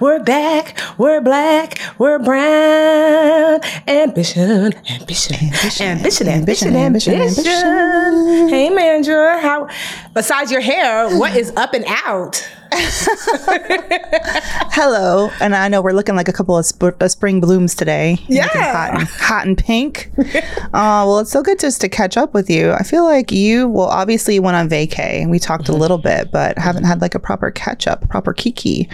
we're back, we're black, we're brown. Ambition, ambition, ambition, ambition, ambition, ambition. ambition. Hey, Mandra, how, besides your hair, what is up and out? Hello, and I know we're looking like a couple of sp- uh, spring blooms today. Yeah, hot and, hot and pink. uh, well, it's so good just to catch up with you. I feel like you, well, obviously you went on vacay. We talked mm-hmm. a little bit, but haven't had like a proper catch up, proper kiki.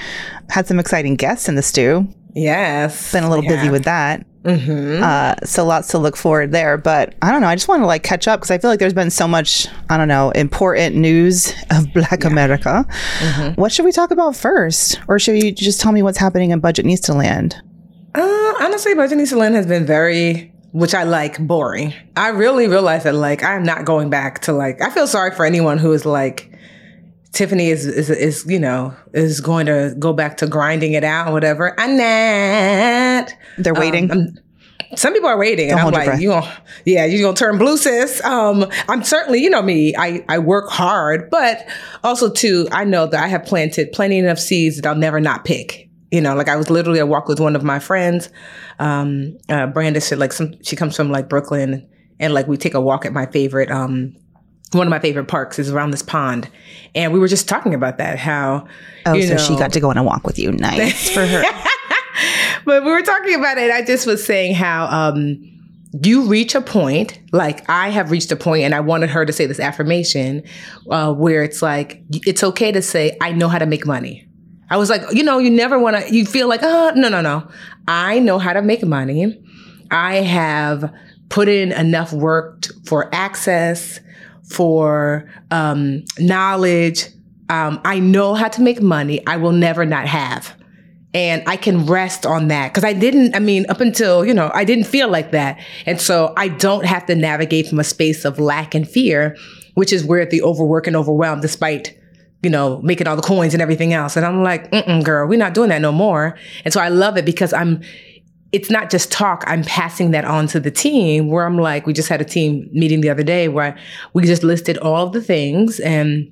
Had some exciting guests in the stew. Yes, been a little yeah. busy with that. Mm-hmm. Uh, so lots to look forward there. But I don't know. I just want to like catch up because I feel like there's been so much, I don't know, important news of Black yeah. America. Mm-hmm. What should we talk about first? Or should you just tell me what's happening in Budgetnista Land? Uh, honestly, Budgetnista Land has been very, which I like, boring. I really realized that like I'm not going back to like, I feel sorry for anyone who is like, Tiffany is, is, is, you know, is going to go back to grinding it out or whatever. Annette. They're waiting. Um, some people are waiting. Don't and I'm like, you know, yeah, you're gonna turn blue, sis. Um, I'm certainly, you know me, I, I work hard, but also too, I know that I have planted plenty enough seeds that I'll never not pick. You know, like I was literally a walk with one of my friends. Um, uh, Brandis said like some, she comes from like Brooklyn and like we take a walk at my favorite, um, one of my favorite parks is around this pond. And we were just talking about that, how. Oh, so know, she got to go on a walk with you. Nice for her. but we were talking about it. I just was saying how um, you reach a point, like I have reached a point, and I wanted her to say this affirmation uh, where it's like, it's okay to say, I know how to make money. I was like, you know, you never want to, you feel like, oh, no, no, no. I know how to make money. I have put in enough work t- for access for um, knowledge. Um, I know how to make money. I will never not have. And I can rest on that because I didn't, I mean, up until, you know, I didn't feel like that. And so I don't have to navigate from a space of lack and fear, which is where the overwork and overwhelm, despite, you know, making all the coins and everything else. And I'm like, girl, we're not doing that no more. And so I love it because I'm, it's not just talk. I'm passing that on to the team where I'm like, we just had a team meeting the other day where we just listed all of the things and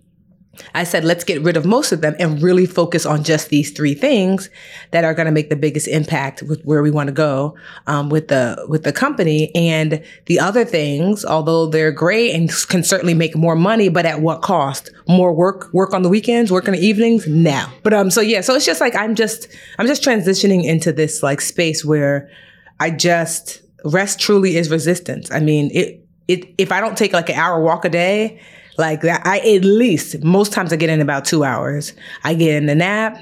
I said, let's get rid of most of them and really focus on just these three things that are going to make the biggest impact with where we want to go um, with the with the company. And the other things, although they're great and can certainly make more money, but at what cost? More work, work on the weekends, work in the evenings? No. But um, so yeah, so it's just like I'm just I'm just transitioning into this like space where I just rest truly is resistance. I mean, it it if I don't take like an hour walk a day like that, I at least most times I get in about two hours. I get in a nap.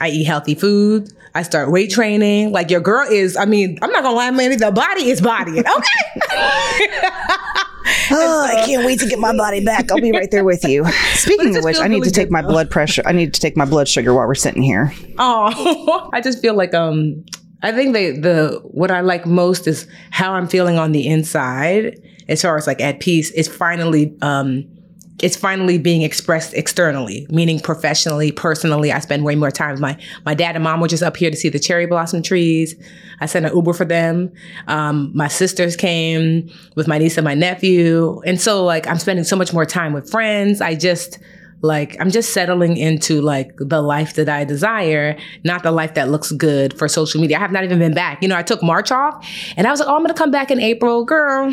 I eat healthy food. I start weight training. Like your girl is. I mean, I'm not gonna lie, man. The body is bodying. Okay. oh, I can't wait to get my body back. I'll be right there with you. Speaking of which, I need really to take my blood pressure. I need to take my blood sugar while we're sitting here. Oh, I just feel like um, I think the the what I like most is how I'm feeling on the inside, as far as like at peace. Is finally um it's finally being expressed externally, meaning professionally, personally. I spend way more time with my my dad and mom were just up here to see the cherry blossom trees. I sent an Uber for them. Um, my sisters came with my niece and my nephew, and so like I'm spending so much more time with friends. I just like I'm just settling into like the life that I desire, not the life that looks good for social media. I have not even been back. You know, I took March off and I was like, oh, I'm going to come back in April. Girl,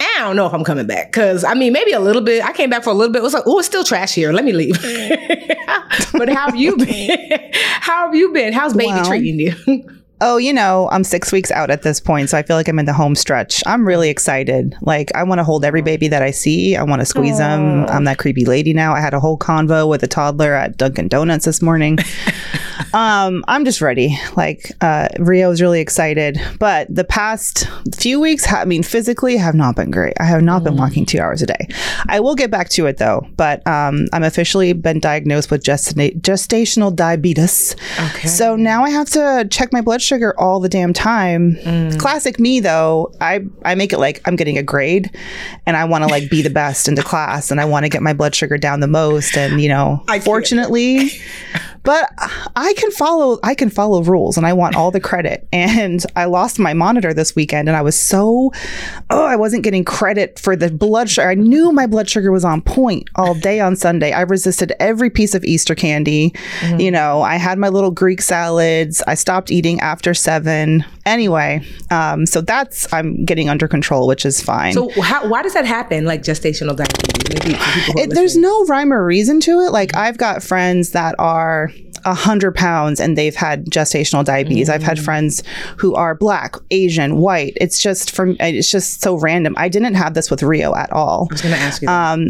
I don't know if I'm coming back because I mean, maybe a little bit. I came back for a little bit. It was like, oh, it's still trash here. Let me leave. but how have you been? how have you been? How's baby treating you? oh, you know, I'm six weeks out at this point, so I feel like I'm in the home stretch. I'm really excited. Like, I want to hold every baby that I see. I want to squeeze Aww. them. I'm that creepy lady now. I had a whole convo with a toddler at Dunkin' Donuts this morning. um, I'm just ready. Like, uh, Rio is really excited, but the past few weeks, ha- I mean, physically, have not been great. I have not mm. been walking two hours a day. I will get back to it though, but um, I'm officially been diagnosed with gesta- gestational diabetes. Okay. So now I have to check my blood sugar all the damn time. Mm. Classic me though. I I make it like I'm getting a grade, and I want to like be the best into class, and I want to get my blood sugar down the most. And you know, I fortunately. but I can follow I can follow rules and I want all the credit. And I lost my monitor this weekend and I was so oh, I wasn't getting credit for the blood sugar. I knew my blood sugar was on point all day on Sunday. I resisted every piece of Easter candy. Mm-hmm. You know, I had my little Greek salads. I stopped eating after 7. Anyway, um, so that's I'm getting under control, which is fine. So how, why does that happen like gestational diabetes? Maybe it, there's no rhyme or reason to it. Like I've got friends that are a hundred pounds and they've had gestational diabetes. Mm. I've had mm. friends who are black, Asian, white. It's just from it's just so random. I didn't have this with Rio at all. I was going to ask you. Um,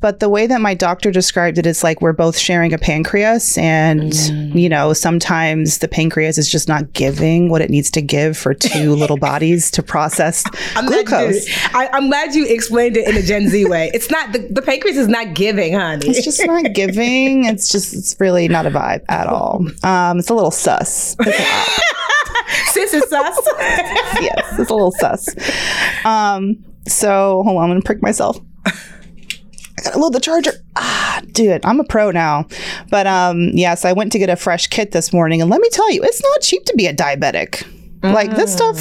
but the way that my doctor described it is like we're both sharing a pancreas and mm. you know sometimes the pancreas is just not giving what it needs to give for two little bodies to process I'm glucose. I, am glad you explained it in a gen z way. It's not the, the pancreas is not giving honey. It's just not giving. It's just it's really not a vibe at all. Um, it's a little sus. Sis is sus? Yes it's a little sus. Um, so hold on i'm gonna prick myself I gotta load the charger. Ah, dude, I'm a pro now. But um, yes, I went to get a fresh kit this morning, and let me tell you, it's not cheap to be a diabetic. Mm. Like this stuff,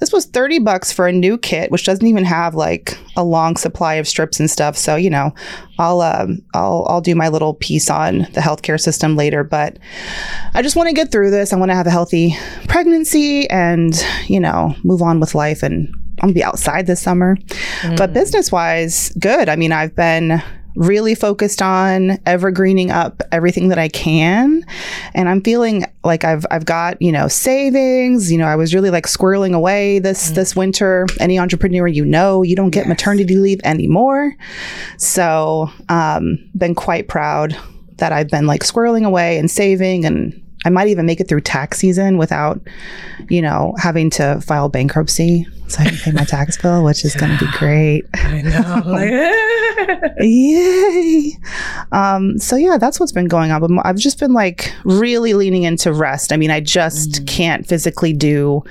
this was 30 bucks for a new kit, which doesn't even have like a long supply of strips and stuff. So, you know, I'll, um, I'll, I'll do my little piece on the healthcare system later, but I just want to get through this. I want to have a healthy pregnancy and, you know, move on with life and I'm gonna be outside this summer. Mm. But business wise, good. I mean, I've been really focused on evergreening up everything that I can. And I'm feeling like I've I've got, you know, savings. You know, I was really like squirreling away this mm. this winter. Any entrepreneur you know, you don't get yes. maternity leave anymore. So um been quite proud that I've been like squirreling away and saving and I might even make it through tax season without, you know, having to file bankruptcy so I can pay my tax bill, which is going to be great. I know. Yay. Um, so yeah, that's what's been going on. But I've just been like really leaning into rest. I mean, I just mm. can't physically do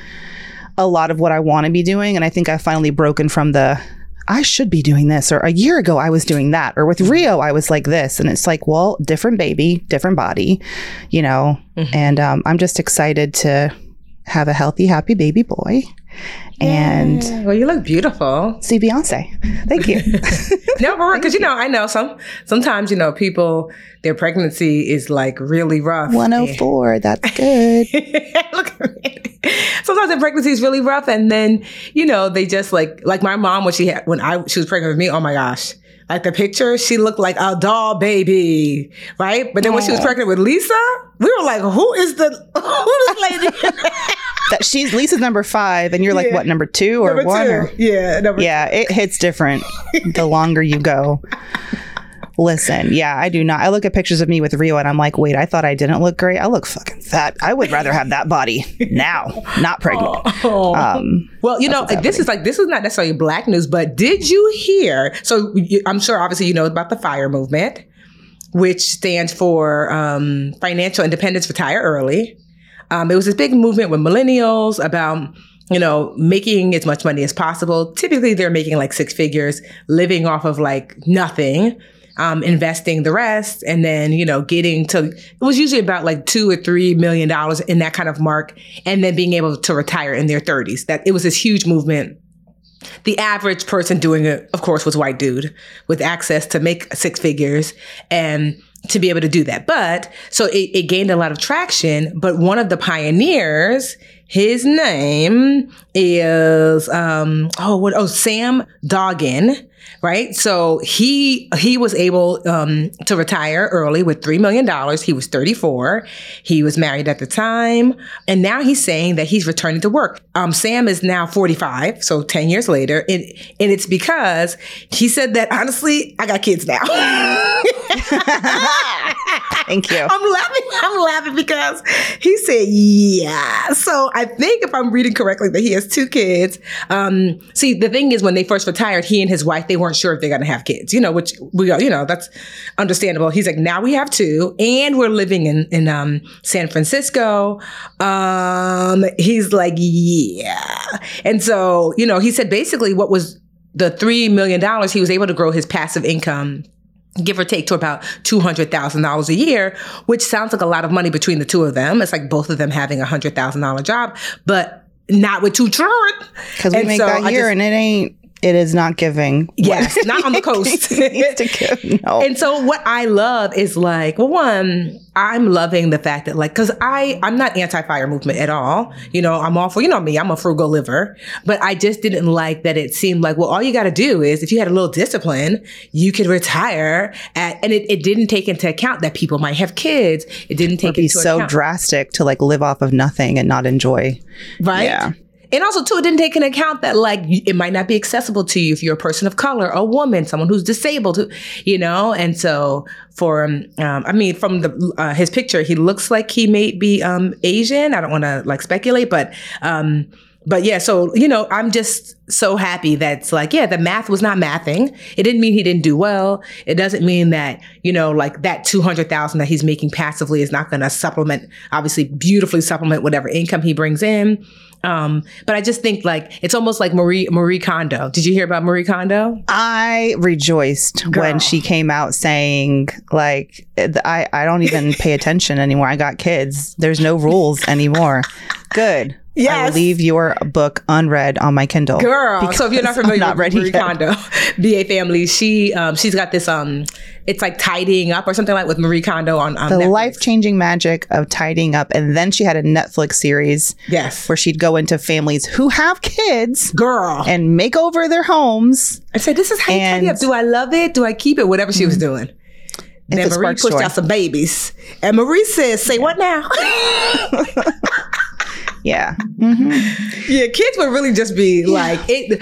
a lot of what I want to be doing. And I think I've finally broken from the I should be doing this, or a year ago I was doing that, or with Rio I was like this, and it's like, well, different baby, different body, you know. Mm-hmm. And um, I'm just excited to have a healthy, happy baby boy. And well, you look beautiful. See Beyonce. Thank you. no, because you know, I know some sometimes you know people their pregnancy is like really rough. 104. That's good. look at me sometimes the pregnancy is really rough, and then you know they just like like my mom when she had when I she was pregnant with me. Oh my gosh. Like the picture, she looked like a doll baby, right? But then Aww. when she was pregnant with Lisa, we were like, "Who is the who this lady?" that she's Lisa's number five, and you're like, what number two or number one? Two. Or, yeah, yeah, two. it hits different the longer you go. Listen, yeah, I do not. I look at pictures of me with Rio and I'm like, wait, I thought I didn't look great. I look fucking fat. I would rather have that body now, not pregnant. Oh. Um, well, you know, this is like, this is not necessarily black news, but did you hear? So you, I'm sure obviously you know about the FIRE movement, which stands for um, Financial Independence Retire Early. Um, it was this big movement with millennials about you know, making as much money as possible. Typically, they're making like six figures, living off of like nothing um, investing the rest, and then you know getting to it was usually about like two or three million dollars in that kind of mark, and then being able to retire in their thirties. That it was this huge movement the average person doing it, of course, was white dude with access to make six figures and to be able to do that. But so it, it gained a lot of traction. But one of the pioneers, his name is um oh what oh Sam Dogen right? So he he was able um, to retire early with three million dollars. He was 34. He was married at the time, and now he's saying that he's returning to work. Um, Sam is now 45, so 10 years later, and and it's because he said that honestly, I got kids now. Thank you. I'm laughing. I'm laughing because he said, "Yeah." So I think if I'm reading correctly, that he has two kids. Um, see, the thing is, when they first retired, he and his wife they weren't sure if they're going to have kids. You know, which we, you know, that's understandable. He's like, now we have two, and we're living in in um, San Francisco. Um, he's like, yeah, and so you know, he said basically what was the three million dollars he was able to grow his passive income give or take to about $200,000 a year, which sounds like a lot of money between the two of them. It's like both of them having a $100,000 job, but not with two children. Because we And make so that here just- and it ain't, it is not giving. Yes, not on the coast. To give. No. And so what I love is like, well, one, I'm loving the fact that like, cause I, I'm not anti-fire movement at all. You know, I'm all for, you know me, I'm a frugal liver, but I just didn't like that it seemed like, well, all you got to do is if you had a little discipline, you could retire at, and it, it didn't take into account that people might have kids. It didn't take be into so account. drastic to like live off of nothing and not enjoy. right? Yeah. And also, too, it didn't take into account that like it might not be accessible to you if you're a person of color, a woman, someone who's disabled, you know. And so, for um, um, I mean, from the uh, his picture, he looks like he may be um Asian. I don't want to like speculate, but um, but yeah. So you know, I'm just so happy that's like, yeah, the math was not mathing. It didn't mean he didn't do well. It doesn't mean that you know, like that two hundred thousand that he's making passively is not going to supplement, obviously, beautifully supplement whatever income he brings in. Um, but I just think like it's almost like Marie Marie Kondo. Did you hear about Marie Kondo? I rejoiced Girl. when she came out saying like I I don't even pay attention anymore. I got kids. There's no rules anymore. Good. I Yes. will leave your book unread on my Kindle. Girl, so if you're not I'm familiar not with Marie yet. Kondo, BA family, she um, she's got this um, it's like tidying up or something like with Marie Kondo on, on The life changing magic of tidying up. And then she had a Netflix series yes, where she'd go into families who have kids girl. and make over their homes. I said, this is how you tidy up. Do I love it? Do I keep it? Whatever she was doing. Then Marie pushed joy. out some babies, and Marie says, "Say what now?" Yeah. hmm Yeah, kids will really just be like it.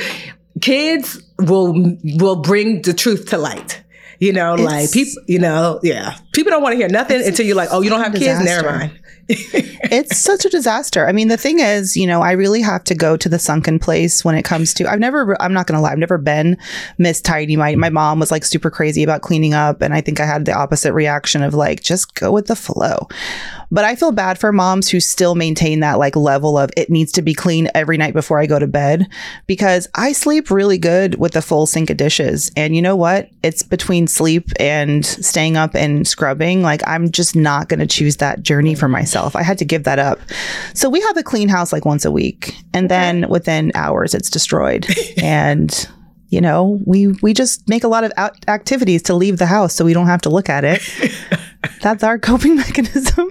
Kids will will bring the truth to light. You know, like people. You know, yeah. People don't want to hear nothing until you're like, oh, you don't have kids. Never mind. it's such a disaster. I mean, the thing is, you know, I really have to go to the sunken place when it comes to. I've never. I'm not gonna lie. I've never been Miss Tidy. My my mom was like super crazy about cleaning up, and I think I had the opposite reaction of like just go with the flow. But I feel bad for moms who still maintain that like level of it needs to be clean every night before I go to bed because I sleep really good with a full sink of dishes. And you know what? It's between sleep and staying up and scrubbing. Like I'm just not going to choose that journey for myself. I had to give that up. So we have a clean house like once a week and then within hours it's destroyed. and you know, we we just make a lot of activities to leave the house so we don't have to look at it. That's our coping mechanism.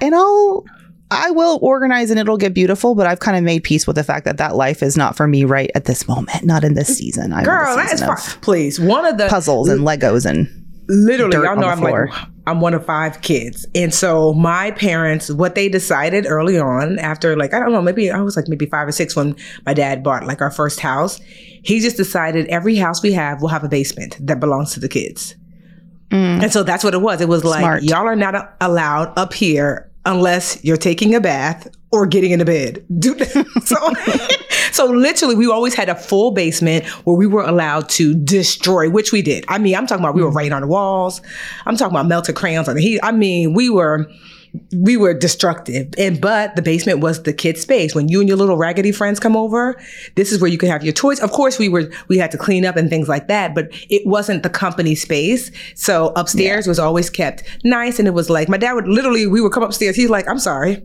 And I'll I will organize and it'll get beautiful, but I've kind of made peace with the fact that that life is not for me right at this moment, not in this season. I'm Girl, the that is fine. Please, one of the puzzles and Legos and literally, y'all know I'm floor. like, I'm one of five kids. And so my parents, what they decided early on after like, I don't know, maybe I was like maybe five or six when my dad bought like our first house. He just decided every house we have will have a basement that belongs to the kids. Mm. And so that's what it was. It was like, Smart. y'all are not a- allowed up here unless you're taking a bath or getting in into bed. Do- so, so literally, we always had a full basement where we were allowed to destroy, which we did. I mean, I'm talking about we were mm. writing on the walls. I'm talking about melted crayons on the heat. I mean, we were we were destructive. And but the basement was the kid space. When you and your little raggedy friends come over, this is where you can have your toys. Of course, we were we had to clean up and things like that, but it wasn't the company space. So upstairs was always kept nice. And it was like my dad would literally we would come upstairs. He's like, I'm sorry.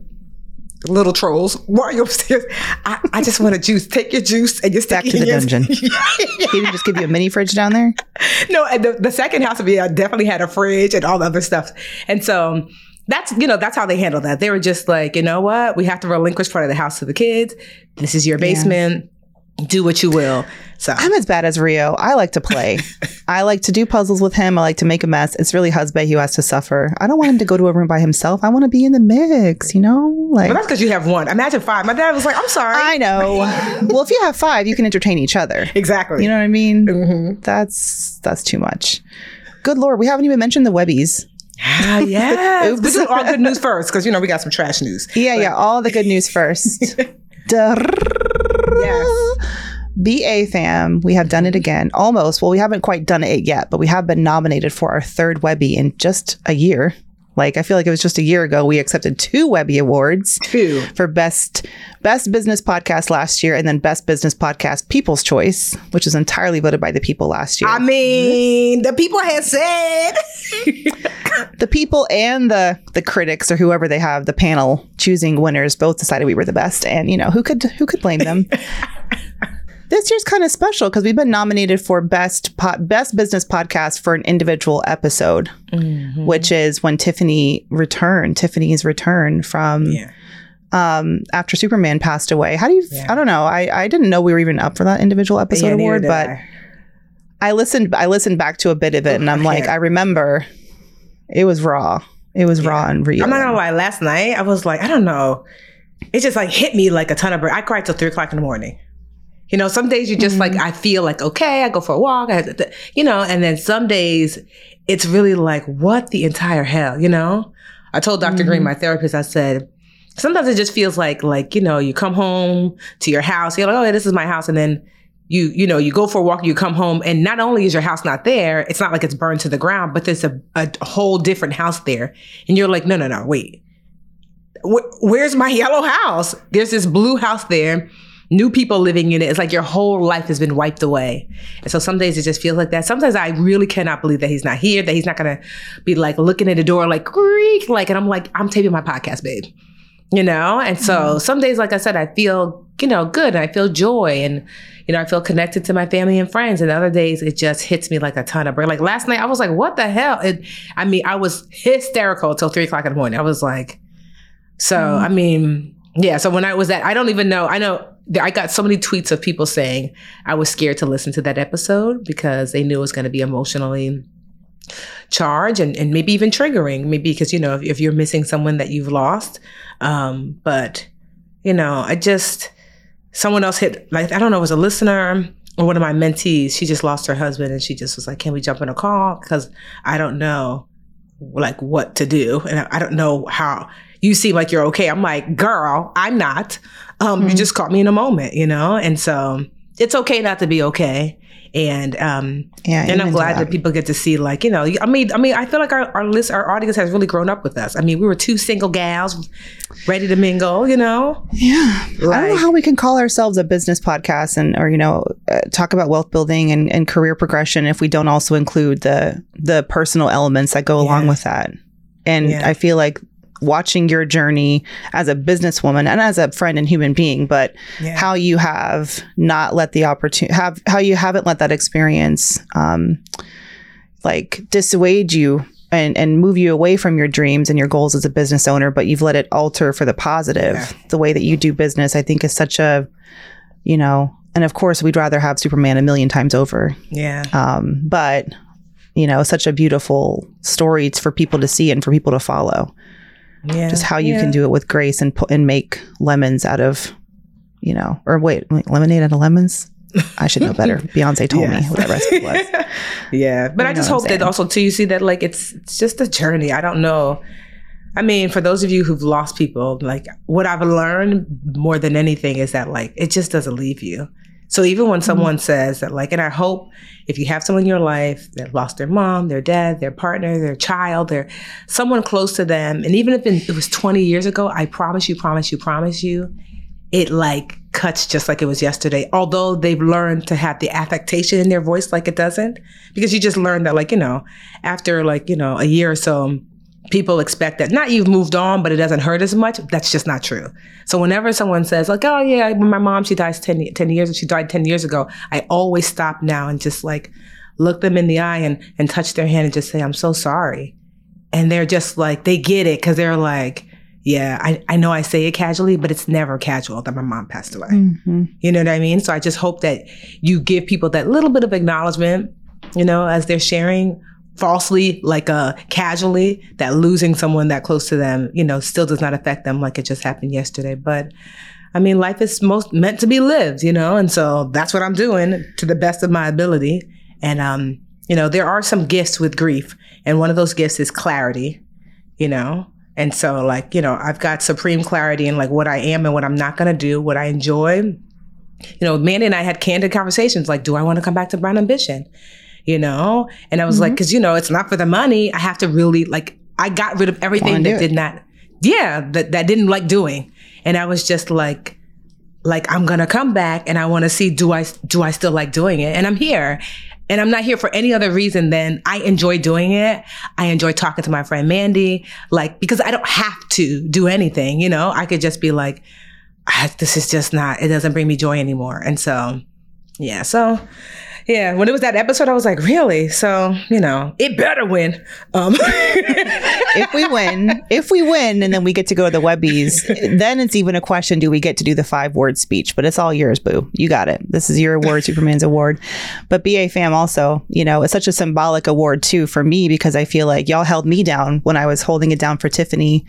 little trolls. Why are you upstairs? I, I just want a juice. Take your juice and just Back to the dungeon. he didn't just give you a mini fridge down there. no, and the, the second house be I definitely had a fridge and all the other stuff. And so that's you know that's how they handle that. They were just like, you know what, we have to relinquish part of the house to the kids. This is your basement. Yeah. Do what you will. So I'm as bad as Rio. I like to play. I like to do puzzles with him. I like to make a mess. It's really husband who has to suffer. I don't want him to go to a room by himself. I want to be in the mix. You know, like. But that's because you have one. Imagine five. My dad was like, "I'm sorry." I know. well, if you have five, you can entertain each other. Exactly. You know what I mean? Mm-hmm. That's that's too much. Good lord, we haven't even mentioned the Webbies. Ah, yeah. we do all good news first because you know we got some trash news. Yeah, but. yeah. All the good news first. yes. BA fam, we have done it again. Almost. Well, we haven't quite done it yet, but we have been nominated for our third Webby in just a year. Like I feel like it was just a year ago we accepted two Webby awards. Two for best best business podcast last year, and then best business podcast People's Choice, which was entirely voted by the people last year. I mean, the people had said the people and the the critics or whoever they have the panel choosing winners both decided we were the best, and you know who could who could blame them. this year's kind of special because we've been nominated for best po- best business podcast for an individual episode, mm-hmm. which is when Tiffany returned. Tiffany's return from yeah. um, after Superman passed away. How do you? Yeah. I don't know. I I didn't know we were even up for that individual episode yeah, award, but I. I. listened. I listened back to a bit of it, and I'm like, I remember it was raw. It was raw and real. I'm not gonna lie. Last night, I was like, I don't know. It just like hit me like a ton of. I cried till three o'clock in the morning. You know, some days you just mm-hmm. like, I feel like, okay, I go for a walk, I, you know, and then some days it's really like, what the entire hell, you know? I told doctor mm-hmm. Green, my therapist, I said, sometimes it just feels like, like, you know, you come home to your house, you're like, oh, yeah, this is my house. And then you, you know, you go for a walk, you come home, and not only is your house not there, it's not like it's burned to the ground, but there's a, a whole different house there. And you're like, no, no, no, wait. where's my yellow house? There's this blue house there new people living in it. It's like your whole life has been wiped away. And so some days it just feels like that. Sometimes I really cannot believe that he's not here, that he's not gonna be like looking at the door like creak, like, and I'm like, I'm taping my podcast, babe. You know? And so mm-hmm. some days, like I said, I feel, you know, good and I feel joy and you know, I feel connected to my family and friends. And other days it just hits me like a ton of bricks. Like last night I was like, what the hell? It, I mean, I was hysterical till three o'clock in the morning. I was like, so mm. I mean, yeah. So when I was at, I don't even know. I know I got so many tweets of people saying I was scared to listen to that episode because they knew it was going to be emotionally charged and, and maybe even triggering. Maybe because, you know, if, if you're missing someone that you've lost. Um, but, you know, I just, someone else hit, like, I don't know, it was a listener or one of my mentees. She just lost her husband and she just was like, can we jump in a call? Because I don't know, like, what to do. And I, I don't know how you seem like you're okay. I'm like, girl, I'm not. Um, mm-hmm. You just caught me in a moment, you know? And so it's okay not to be okay. And um, yeah, and I'm glad that. that. people get to see, like, you know, I mean, I mean, I feel like our our list, our audience has really grown up with us. I mean, we were two single gals ready to mingle, you know. Yeah, like, I don't know how we can call ourselves a business podcast and, or you know, uh, talk about wealth building and, and career progression if we don't also include the the personal elements that go along with that. And yeah. I feel like watching your journey as a businesswoman and as a friend and human being, but yeah. how you have not let the opportunity have how you haven't let that experience um, like dissuade you and and move you away from your dreams and your goals as a business owner, but you've let it alter for the positive. Yeah. The way that you do business, I think, is such a you know, and of course, we'd rather have Superman a million times over. Yeah. Um, but you know, such a beautiful story for people to see and for people to follow. Yeah. Just how you yeah. can do it with grace and put and make lemons out of, you know, or wait, lemonade out of lemons. I should know better. Beyonce told yes. me what that recipe was. yeah, but I just hope that also too you see that like it's it's just a journey. I don't know. I mean, for those of you who've lost people, like what I've learned more than anything is that like it just doesn't leave you. So even when mm-hmm. someone mm-hmm. says that, like, and I hope if you have someone in your life that lost their mom, their dad, their partner, their child, their someone close to them, and even if it was 20 years ago, I promise you, promise you, promise you, it like cuts just like it was yesterday. Although they've learned to have the affectation in their voice like it doesn't, because you just learn that, like, you know, after like, you know, a year or so, people expect that not you've moved on, but it doesn't hurt as much. That's just not true. So whenever someone says like, oh yeah, my mom, she died 10, 10 years, she died 10 years ago. I always stop now and just like look them in the eye and, and touch their hand and just say, I'm so sorry. And they're just like, they get it because they're like, yeah, I, I know I say it casually, but it's never casual that my mom passed away. Mm-hmm. You know what I mean? So I just hope that you give people that little bit of acknowledgement, you know, as they're sharing falsely, like uh, casually, that losing someone that close to them, you know, still does not affect them like it just happened yesterday. But I mean, life is most meant to be lived, you know, and so that's what I'm doing to the best of my ability. And um, you know, there are some gifts with grief, and one of those gifts is clarity, you know. And so, like, you know, I've got supreme clarity in like what I am and what I'm not gonna do, what I enjoy. You know, Mandi and I had candid conversations like, do I want to come back to Brown Ambition? You know? And I was mm-hmm. like, cause you know, it's not for the money. I have to really like, I got rid of everything that did not, yeah, that, that didn't like doing. And I was just like, like, I'm going to come back and I want to see, do I, do I still like doing it? And I'm here. And I'm not here for any other reason than I enjoy doing it. I enjoy talking to my friend Mandi, like, because I don't have to do anything, you know? I could just be like, ah, this is just not, it doesn't bring me joy anymore. And so, yeah, so yeah, when it was that episode, I was like, really? So, you know, it better win. Um. if we win, if we win, and then we get to go to the Webbies, then it's even a question do we get to do the five word speech? But it's all yours, boo. You got it. This is your award, Superman's award. But BA fam also, you know, it's such a symbolic award too for me because I feel like y'all held me down when I was holding it down for Tiffany.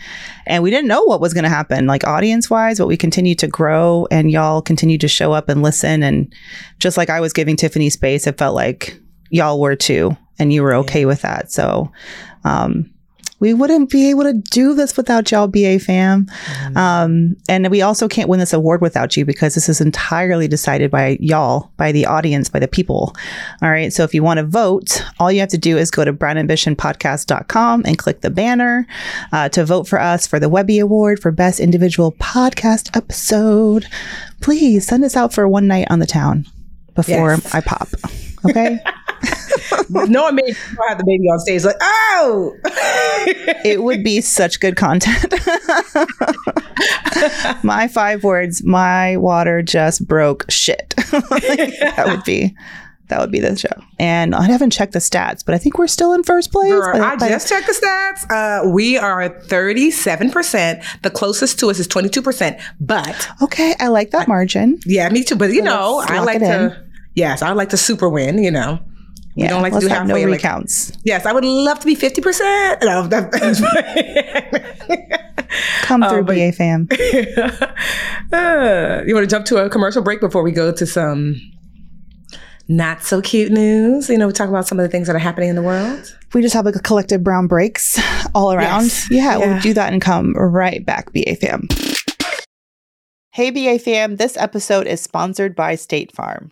And we didn't know what was going to happen, like audience wise, but we continued to grow and y'all continued to show up and listen. And just like I was giving Tiffany space space, it felt like y'all were too, and you were okay yeah. with that. So, um, we wouldn't be able to do this without y'all, BA fam. Mm-hmm. Um, and we also can't win this award without you because this is entirely decided by y'all, by the audience, by the people. All right. So if you want to vote, all you have to do is go to brownambitionpodcast.com and click the banner uh, to vote for us for the Webby Award for Best Individual Podcast Episode. Please send us out for one night on the town before yes. I pop. Okay. no me have the baby on stage like, oh, it would be such good content. my five words: my water just broke shit. that would be that would be the show. And I haven't checked the stats, but I think we're still in first place. Girl, I just checked the stats. Uh, we are 37%. The closest to us is 22%. But okay, I like that margin. Yeah, me too. But you so know, I like to. In. Yes, I like to super win. You know. We yeah, don't like to do halfway. No recounts. Like, yes, I would love to be 50%. No, Come through, uh, but, BA fam. uh, you want to jump to a commercial break before we go to some not so cute news. You know, we talk about some of the things that are happening in the world. We just have like a collective brown breaks all around. Yes. Yeah, yeah, we'll do that and come right back, BA fam. Hey, BA fam, this episode is sponsored by State Farm.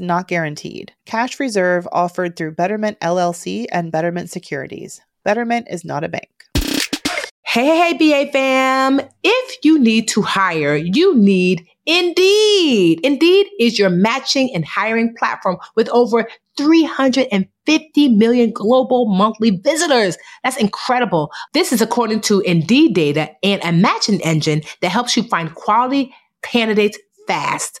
not guaranteed. Cash reserve offered through Betterment LLC and Betterment Securities. Betterment is not a bank. Hey, hey, hey, BA fam. If you need to hire, you need Indeed. Indeed is your matching and hiring platform with over 350 million global monthly visitors. That's incredible. This is according to Indeed data and a matching engine that helps you find quality candidates fast.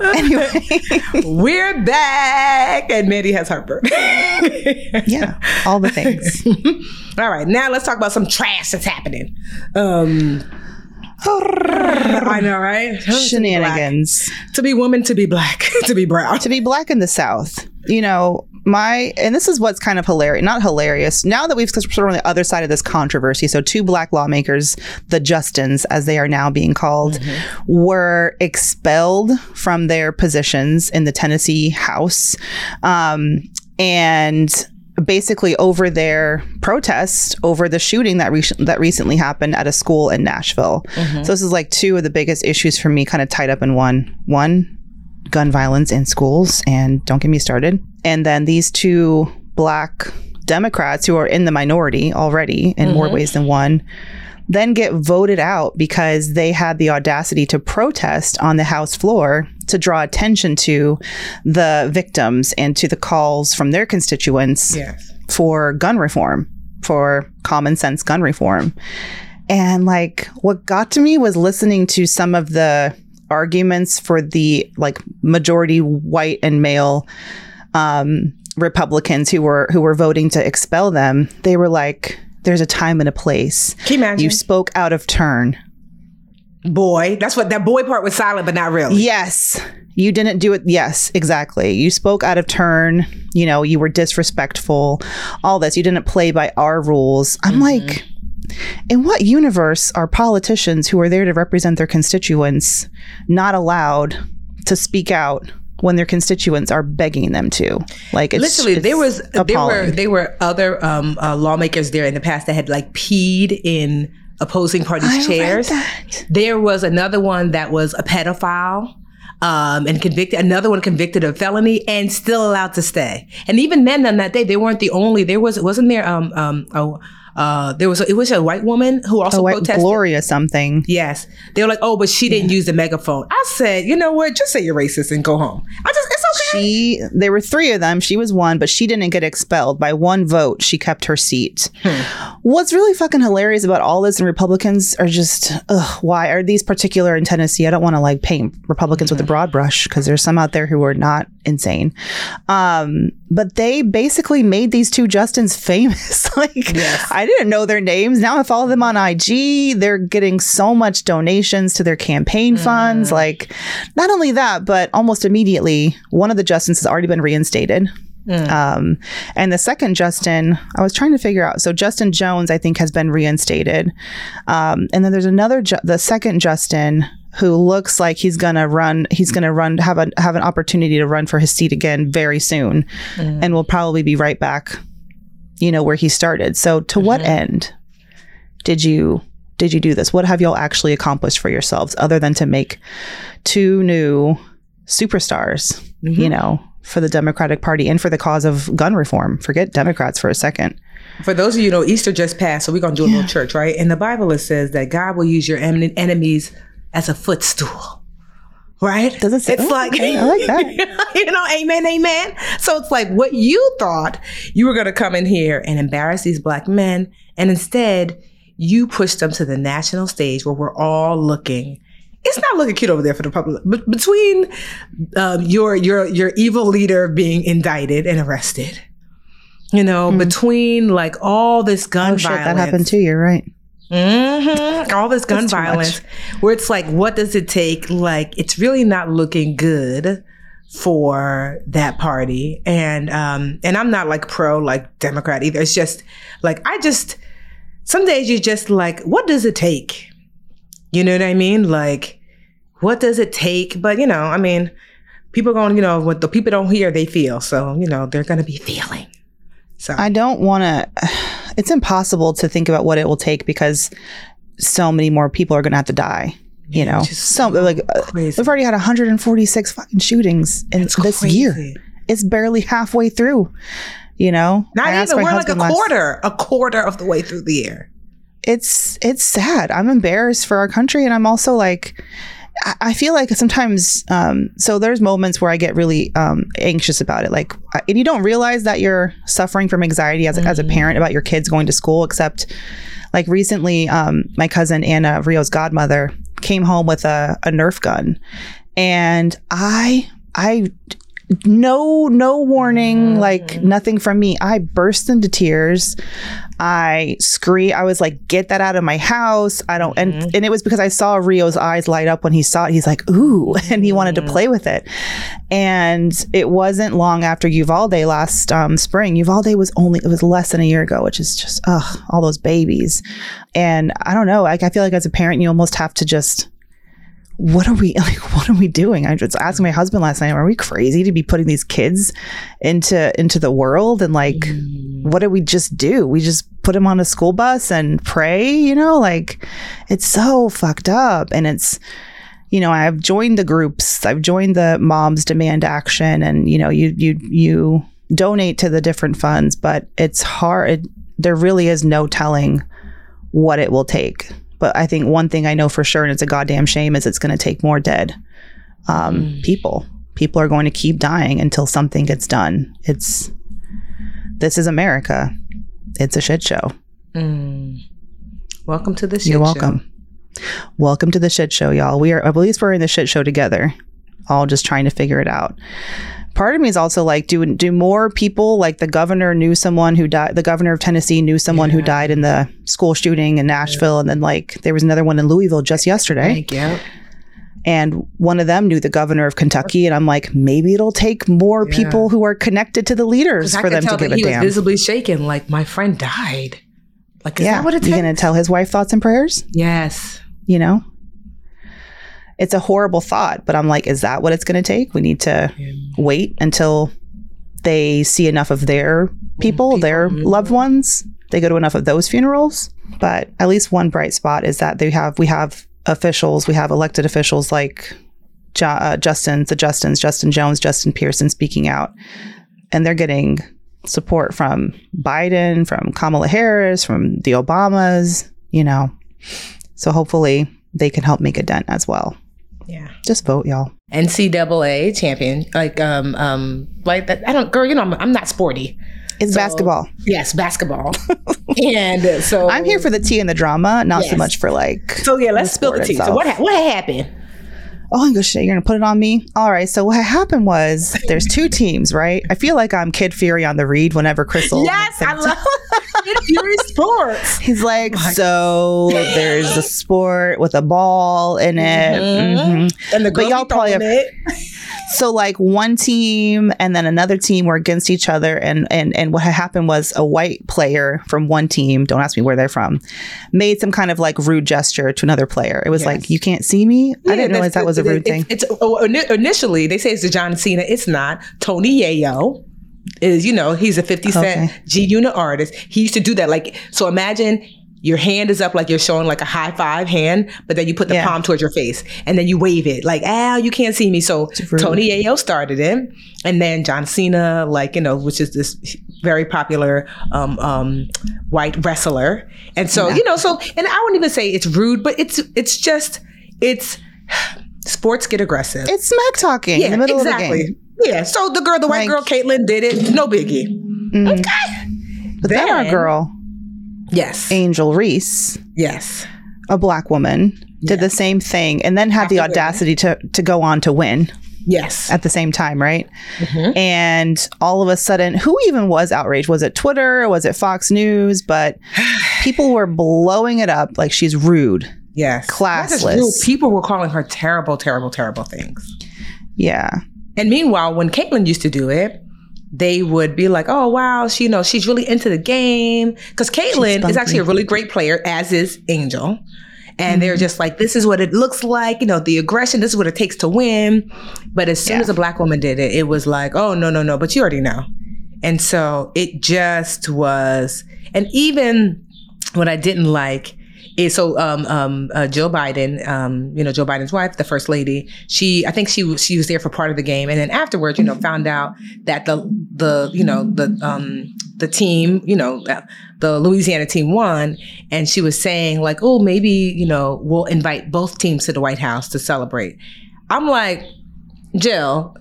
Anyway, we're back, and Mandi has heartburn. yeah, all the things. all right, now let's talk about some trash that's happening. Um, I know, right? Shenanigans. To be woman, to be black, to be brown, to be black in the South. You know, my and this is what's kind of hilarious not hilarious now that we've sort of on the other side of this controversy so two black lawmakers the justins as they are now being called mm-hmm. were expelled from their positions in the tennessee house um, and basically over their protest over the shooting that re- that recently happened at a school in Nashville. Mm-hmm. So this is like two of the biggest issues for me kind of tied up in one. One gun violence in schools and don't get me started. And then these two black Democrats who are in the minority already in mm-hmm. more ways than one then get voted out because they had the audacity to protest on the House floor to draw attention to the victims and to the calls from their constituents yes. for gun reform, for common sense gun reform. And like what got to me was listening to some of the arguments for the like majority white and male um, Republicans who were who were voting to expel them, they were like, "There's a time and a place." Can you imagine? You spoke out of turn. Boy, that's what that boy part was silent, but not really. Yes, you didn't do it. Yes, exactly. You spoke out of turn. You know, you were disrespectful. All this. You didn't play by our rules. I'm mm-hmm. like in what universe are politicians who are there to represent their constituents not allowed to speak out when their constituents are begging them to? Like, it's, literally, it's there was appalling. there were there were other um, uh, lawmakers there in the past that had like peed in opposing parties' chairs. There was another one that was a pedophile. Um, and convicted another one convicted of felony and still allowed to stay. And even then, on that day, they weren't the only. There was wasn't there um um oh uh, there was a, it was a white woman who also white protested. Gloria something. Yes, they were like, oh, but she didn't yeah. use the megaphone. I said, you know what? Just say you're racist and go home. I just it's okay. She there were three of them. She was one, but she didn't get expelled by one vote. She kept her seat. Hmm. What's really fucking hilarious about all this, and Republicans are just, ugh, why are these particular in Tennessee? I don't want to like paint Republicans with a broad brush because there's some out there who are not insane. Um, but they basically made these two Justins famous. like Yes. I didn't know their names. Now I follow them on IG. They're getting so much donations to their campaign funds. Like, not only that, but almost immediately, one of the Justins has already been reinstated. Um, and the second Justin, I was trying to figure out. So Justin Jones, I think, has been reinstated. Um, and then there's another, Ju- the second Justin, who looks like he's gonna run. He's gonna run, have a have an opportunity to run for his seat again very soon, and will probably be right back, you know, where he started. So to what end did you did you do this? What have y'all actually accomplished for yourselves other than to make two new superstars? You mm-hmm. know, for the Democratic Party and for the cause of gun reform. Forget Democrats for a second. For those of you who know, Easter just passed, so we're gonna do a little church, right? In the Bible, it says that God will use your em- enemies as a footstool. Right? Does it say- It's oh, like okay, I like that. you know, amen, amen. So it's like what you thought you were gonna come in here and embarrass these black men, and instead you pushed them to the national stage where we're all looking. It's not looking cute over there for the public. But between um, your your your evil leader being indicted and arrested, you know, between like all this gun. Oh shit, violence, that happened too. You're right. hmm All this gun violence, where it's like, what does it take? Like, it's really not looking good for that party. And um, and I'm not like pro like Democrat either. It's just like I just some days you just like, what does it take? You know what I mean? Like, what does it take? But you know, I mean, people going, you know, what the people don't hear, they feel. So you know, they're gonna be feeling. So I don't want to. It's impossible to think about what it will take because so many more people are going to have to die. You know, so like uh, crazy. we've already had 146 fucking shootings in It's this crazy. year. It's barely halfway through. You know, Not even. We're like a last- quarter, a quarter of the way through the year. It's it's sad. I'm embarrassed for our country, and I'm also like, I, I feel like sometimes. Um, so there's moments where I get really um, anxious about it, like, and you don't realize that you're suffering from anxiety as a, as a parent about your kids going to school. Except, like recently, um, my cousin Anna, Rio's godmother, came home with a, a Nerf gun, and I I no no warning mm-hmm. like nothing from me. I burst into tears. I scream i was like get that out of my house. I don't and mm-hmm. and it was because i saw rio's eyes light up when he saw it. He's like ooh and he wanted to mm-hmm. play with it. And it wasn't long after uvalde last um, spring. Uvalde was only it was less than a year ago which is just ugh all those babies. And i don't know like i feel like as a parent you almost have to just what are we like what are we doing? I was asking my husband last night are we crazy to be putting these kids into into the world? And like mm. what do we just do? We just put them on a school bus and pray you know? Like it's so fucked up. And it's you know i've joined the groups. I've joined the moms demand action. And you know you you you donate to the different funds but it's hard. There really is no telling what it will take. But I think one thing I know for sure, and it's a goddamn shame, is it's going to take more dead um, people. People are going to keep dying until something gets done. It's this is America. It's a shit show. Welcome to the shit You're show. welcome. Welcome to the shit show, y'all. We are at least we're in the shit show together, all just trying to figure it out. Part of me is also like, do do more people like the governor knew someone who died? The governor of Tennessee knew someone who died in the school shooting in Nashville, and then like there was another one in Louisville just yesterday. Thank you. and one of them knew the governor of Kentucky, and I'm like, maybe it'll take more Yeah. people who are connected to the leaders for them to give that a he damn. was visibly shaken. Like my friend died. Like is yeah, that what it you gonna tell his wife thoughts and prayers? yes. You know, it's a horrible thought, but I'm like, is that what it's gonna take? We need to wait until they see enough of their people, their loved ones. They go to enough of those funerals. But at least one bright spot is that they have we have officials, we have elected officials like Ju- uh, Justin, the Justins, Justin Jones, Justin Pearson speaking out, and they're getting support from Biden, from Kamala Harris, from the Obamas. You know, so hopefully they can help make a dent as well. Yeah. Just vote, y'all. NCAA champion, like um um like that. I don't, girl. You know, I'm, I'm not sporty. It's So- basketball. Yes, basketball. and so I'm here for the tea and the drama, not so much for like. So yeah, let's spill the tea. So what ha- what happened? Oh, good shit. You're gonna put it on me. All right. So what happened was there's two teams, right? I feel like I'm Kid Fury on the read whenever Crissle. yes, makes I love Kid Fury Sports. He's like, my- so there's a sport with a ball in it. Mhm. Mhm. And the But y'all be probably throwing it. So like one team and then another team were against each other, and and and what had happened was a white player from one team, don't ask me where they're from, made some kind of like rude gesture to another player. It was Yes. like, you can't see me. I didn't realize that was a rude it- thing. It's, oh, oh initially they say it's the John Cena. It's not. Tony Yayo is you know he's a Fifty Cent Okay. G Unit artist. He used to do that. Like so, imagine. Your hand is up like you're showing like a high five hand, but then you put the Yeah. palm towards your face and then you wave it like, "Ow, you can't see me." So. Tony Yayo started it, and then John Cena, like you know, which is this very popular um, um, white wrestler, and so Yeah. you know, so and I wouldn't even say it's rude, but it's it's just it's sports get aggressive. it's smack talking in the middle of the game. Yeah. So the girl, the white Like- girl, Caitlin, did it. No biggie. Okay. But then our Then- girl, Yes. Angel Reese, Yes. a black woman, did the same thing and then had the After winning. audacity to to go on to win Yes. at the same time, right? Mhm. And all of a sudden, who even was outraged? Was it Twitter? Was it Fox News? But people were blowing it up like she's rude. Yes. Classless. People were calling her terrible, terrible, terrible things. Yeah. And meanwhile, when Caitlin used to do it, they would be like, "Oh wow, she you know she's really into the game." Because Caitlin is actually a really great player, as is Angel. And Mm-hmm. they're just like, "This is what it looks like." You know, the aggression. This is what it takes to win. But as soon Yeah. as a black woman did it, it was like, "Oh no, no, no!" But you already know. And so it just was. And even what I didn't like is so um um uh, Jill Biden, um you know Joe Biden's wife, the first lady. She I think she was she was there for part of the game, and then afterwards, you know, found out that the the you know the um the team, you know, uh, the Louisiana team won, and she was saying like, oh maybe you know we'll invite both teams to the White House to celebrate. I'm like, Jill.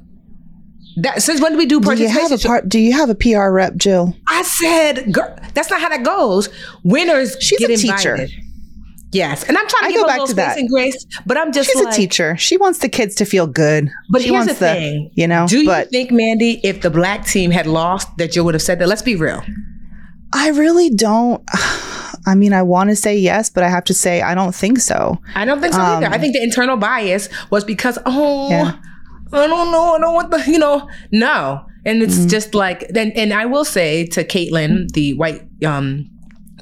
That, since when do we do Do you participation? have a part? Do you have a PR rep, Jill? I said, girl, that's not how that goes. Winners She's get a teacher. Yes, and I'm trying to I give go back little to space that. and grace, but I'm just She's like, a teacher. She wants the kids to feel good. But she here's wants the thing, you know. Do you think, Mandi, if the black team had lost, that you would have said that? Let's be real. I really don't. I mean, I want to say yes, but I have to say I don't think so. I don't think so either. Um, I think the internal bias was because, oh, Yeah. I don't know, I don't want the, you know, no. And it's Mm-hmm. just like, then, and I will say to Caitlin, the white um,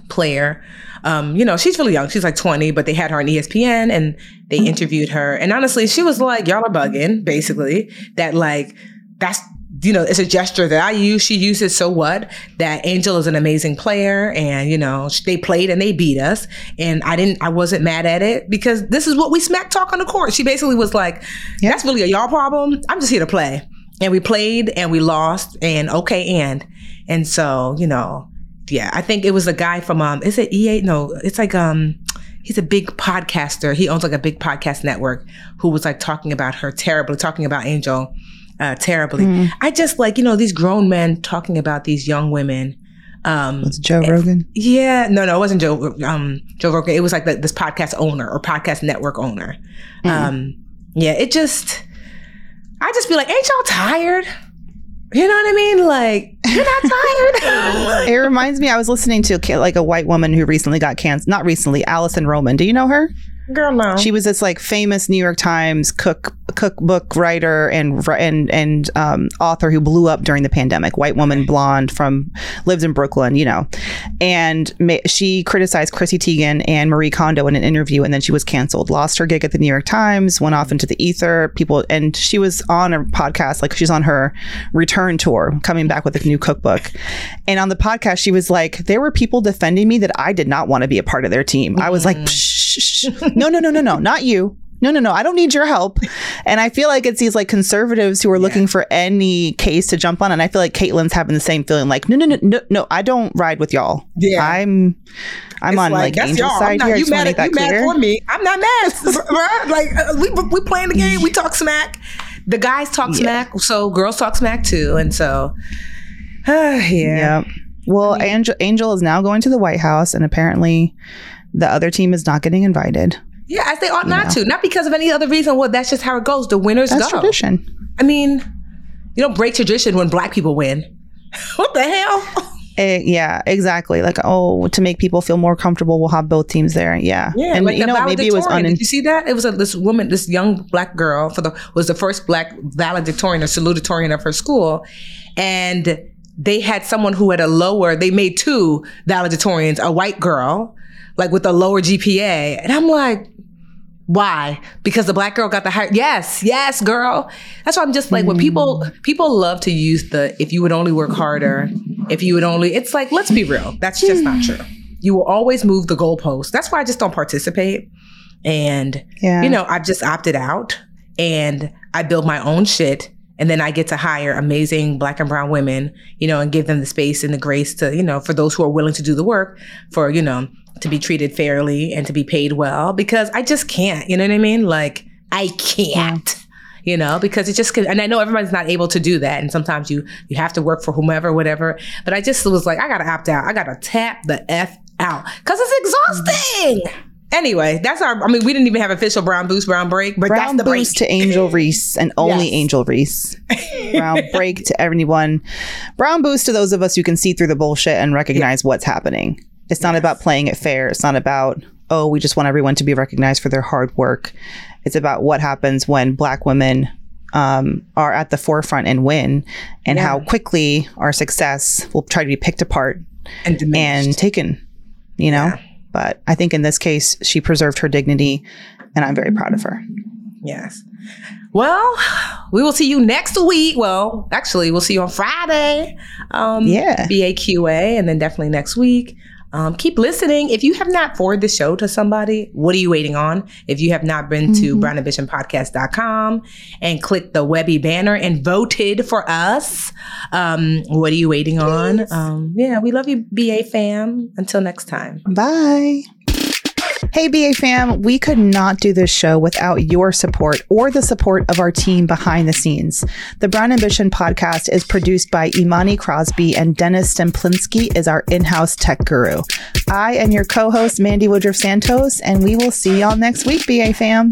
player, um, you know, she's really young. She's like 20, but they had her on ESPN and they Mm-hmm. interviewed her. And honestly, she was like, y'all are bugging, basically. That like, that's, you know, it's a gesture that I use. She uses, so what? That Angel is an amazing player and, you know, they played and they beat us. And I didn't, I wasn't mad at it because this is what we smack talk on the court. She basically was like, Yeah. that's really a y'all problem. I'm just here to play. And we played and we lost and okay, and. And so, you know, yeah, I think it was a guy from um is it EA? No, it's like um he's a big podcaster. He owns like a big podcast network who was like talking about her terribly, talking about Angel uh terribly. I just like, you know, these grown men talking about these young women. Um It's Joe Rogan. yeah, no, no, it wasn't Joe um Joe Rogan. It was like the, this podcast owner or podcast network owner. Um yeah, it just I just be like, ain't y'all tired? You know what I mean? Like, you're not tired. It reminds me. I was listening to ca- like a white woman who recently got cancer. Not recently. Allison Roman. Do you know her? Girl, no. She was this like famous New York Times cook cookbook writer and and and um, author who blew up during the pandemic. White woman, blonde, from lives in Brooklyn, you know. And ma- she criticized Chrissy Teigen and Marie Kondo in an interview, and then she was canceled. Lost her gig at the New York Times, went off into the ether. People and she was on a podcast, like she's on her return tour, coming back with a new cookbook. And on the podcast, she was like, "There were people defending me that I did not want to be a part of their team." I was like. Psh, no, no, no, no, no, not you. no, no, no, I don't need your help. And I feel like it's these like conservatives who are looking for any case to jump on. And I feel like Caitlin's having the same feeling like, no, no, no, no, no, I don't ride with y'all. Yeah. I'm, I'm It's on like, y'all. I'm side not- here. You mad, at, that you mad clear. for me? I'm not mad. bruh. like uh, we we playing the game. We talk smack. The guys talk smack, so girls talk smack too. And so, yeah. Yeah. Well, Angel, Angel is now going to the White House, and apparently the other team is not getting invited. Yeah, as they ought not to. Not because of any other reason. Well, that's just how it goes. The winners That's go. tradition. I mean, you don't break tradition when black people win. what the hell? Eh, yeah, exactly. Like, oh, to make people feel more comfortable, we'll have both teams there. Yeah, yeah. and like you know, maybe it was un. Did you see that? It was a, this woman, this young black girl, for the was the first black valedictorian or salutatorian of her school, and they had someone who had a lower. They made two valedictorians, a white girl, like with a lower GPA, and I'm like. Why? Because the black girl got the higher. Yes, yes, girl. That's why I'm just like when hmm. people people love to use the if you would only work harder, if you would only. It's like let's be real. That's just not hmm. true. You will always move the goalpost. That's why I just don't participate. And Yeah. you know, I've just opted out and I build my own shit. And then I get to hire amazing black and brown women, you know, and give them the space and the grace to, you know, for those who are willing to do the work, for, you know, to be treated fairly and to be paid well because I just can't, you know what I mean? Like, I can't. You know, because it just can, and I know everybody's not able to do that, and sometimes you you have to work for whomever, whatever. But I just was like, I gotta opt out. I gotta tap the f out because it's mm-hmm. exhausting. Anyway, that's our. I mean, we didn't even have official brown boost, brown break, but Brown that's the break. boost to Angel Reese and only Yes. Angel Reese. Brown break to everyone. Brown boost to those of us who can see through the bullshit and recognize what's happening. It's not about playing it fair. It's not about, oh, we just want everyone to be recognized for their hard work. It's about what happens when black women um, are at the forefront and win, and Yeah. how quickly our success will try to be picked apart and and taken, you know? But I think in this case, she preserved her dignity, and I'm very proud of her. Yes. Well, we will see you next week. Well, actually, we'll see you on Friday. Um, Yeah. BAQA, and then definitely next week. Um, keep listening. If you have not forwarded the show to somebody, what are you waiting on? If you have not been to brownambitionpodcast.com and clicked the Webby banner and voted for us, um, what are you waiting on? Um, yeah, we love you, BA fam. Until next time. Bye. Hey, BA fam, we could not do this show without your support or the support of our team behind the scenes. The Brown Ambition podcast is produced by Imani Crosby and Dennis Stemplinsky is our in-house tech guru. I am your co-host, Mandi Woodruff Santos, and we will see y'all next week, BA fam.